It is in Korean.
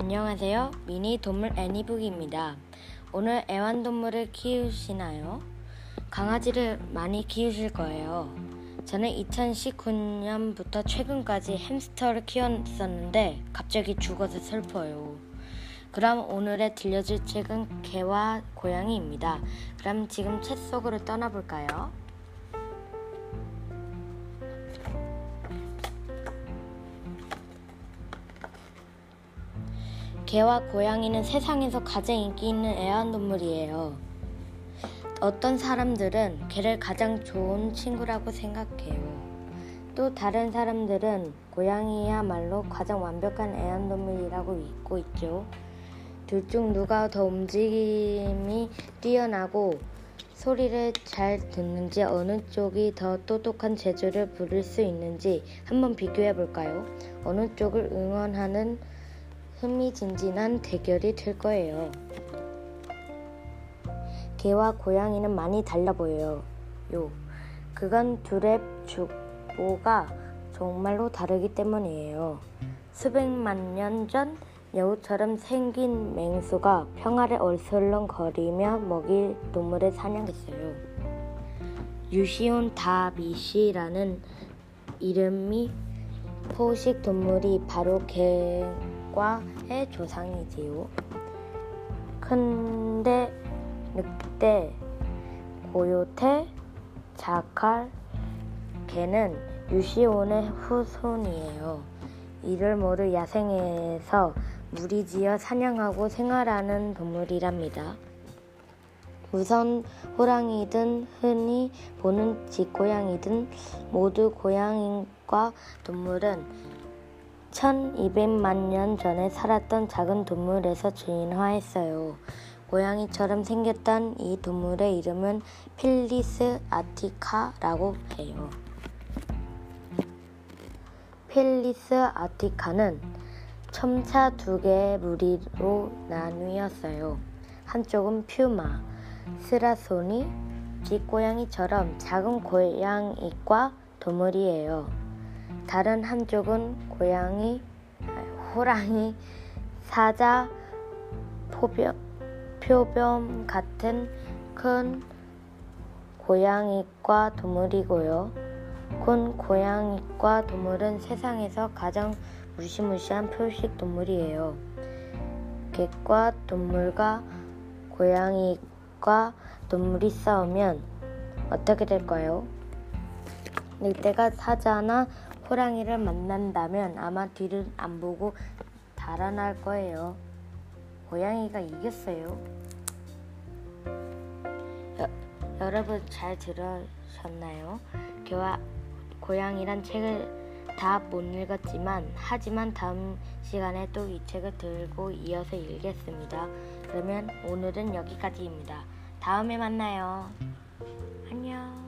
안녕하세요. 미니 동물 애니북입니다. 오늘 애완동물을 키우시나요? 강아지를 많이 키우실 거예요. 저는 2019년부터 최근까지 햄스터를 키웠었는데 갑자기 죽어서 슬퍼요. 그럼 오늘의 들려줄 책은 개와 고양이입니다. 그럼 지금 책 속으로 떠나볼까요? 개와 고양이는 세상에서 가장 인기 있는 애완동물이에요. 어떤 사람들은 개를 가장 좋은 친구라고 생각해요. 또 다른 사람들은 고양이야말로 가장 완벽한 애완동물이라고 믿고 있죠. 둘 중 누가 더 움직임이 뛰어나고 소리를 잘 듣는지 어느 쪽이 더 똑똑한 재주를 부릴 수 있는지 한번 비교해 볼까요? 어느 쪽을 응원하는 흥미진진한 대결이 될 거예요. 개와 고양이는 많이 달라 보여요. 요. 그건 둘의 주보가 정말로 다르기 때문이에요. 수백만 년 전 여우처럼 생긴 맹수가 평화를 얼슬렁거리며 먹일 동물을 사냥했어요. 유시온 다비시라는 이름이 포식 동물이 바로 개 과의 조상이지요. 근데 늑대, 고요태, 자칼, 개는 유시온의 후손이에요. 이를 모두 야생에서 무리지어 사냥하고 생활하는 동물이랍니다. 우선 호랑이든 흔히 보는 집고양이든 모두 고양이과 동물은 1200만 년 전에 살았던 작은 동물에서 진화했어요. 고양이처럼 생겼던 이 동물의 이름은 필리스 아티카라고 해요. 필리스 아티카는 첨차 두 개의 무리로 나뉘었어요. 한쪽은 퓨마, 스라소니, 집고양이처럼 작은 고양이과 동물이에요. 다른 한쪽은 고양이, 호랑이, 사자, 포병, 표범 같은 큰 고양이과 동물이고요. 큰 고양이과 동물은 세상에서 가장 무시무시한 표식 동물이에요. 개과 동물과 고양이과 동물이 싸우면 어떻게 될까요? 늑대가 사자나 호랑이를 만난다면 아마 뒤를 안 보고 달아날 거예요. 고양이가 이겼어요. 여, 여러분 잘 들으셨나요? 개와 고양이란 책을 다 못 읽었지만 하지만 다음 시간에 또 이 책을 들고 이어서 읽겠습니다. 그러면 오늘은 여기까지입니다. 다음에 만나요. 안녕.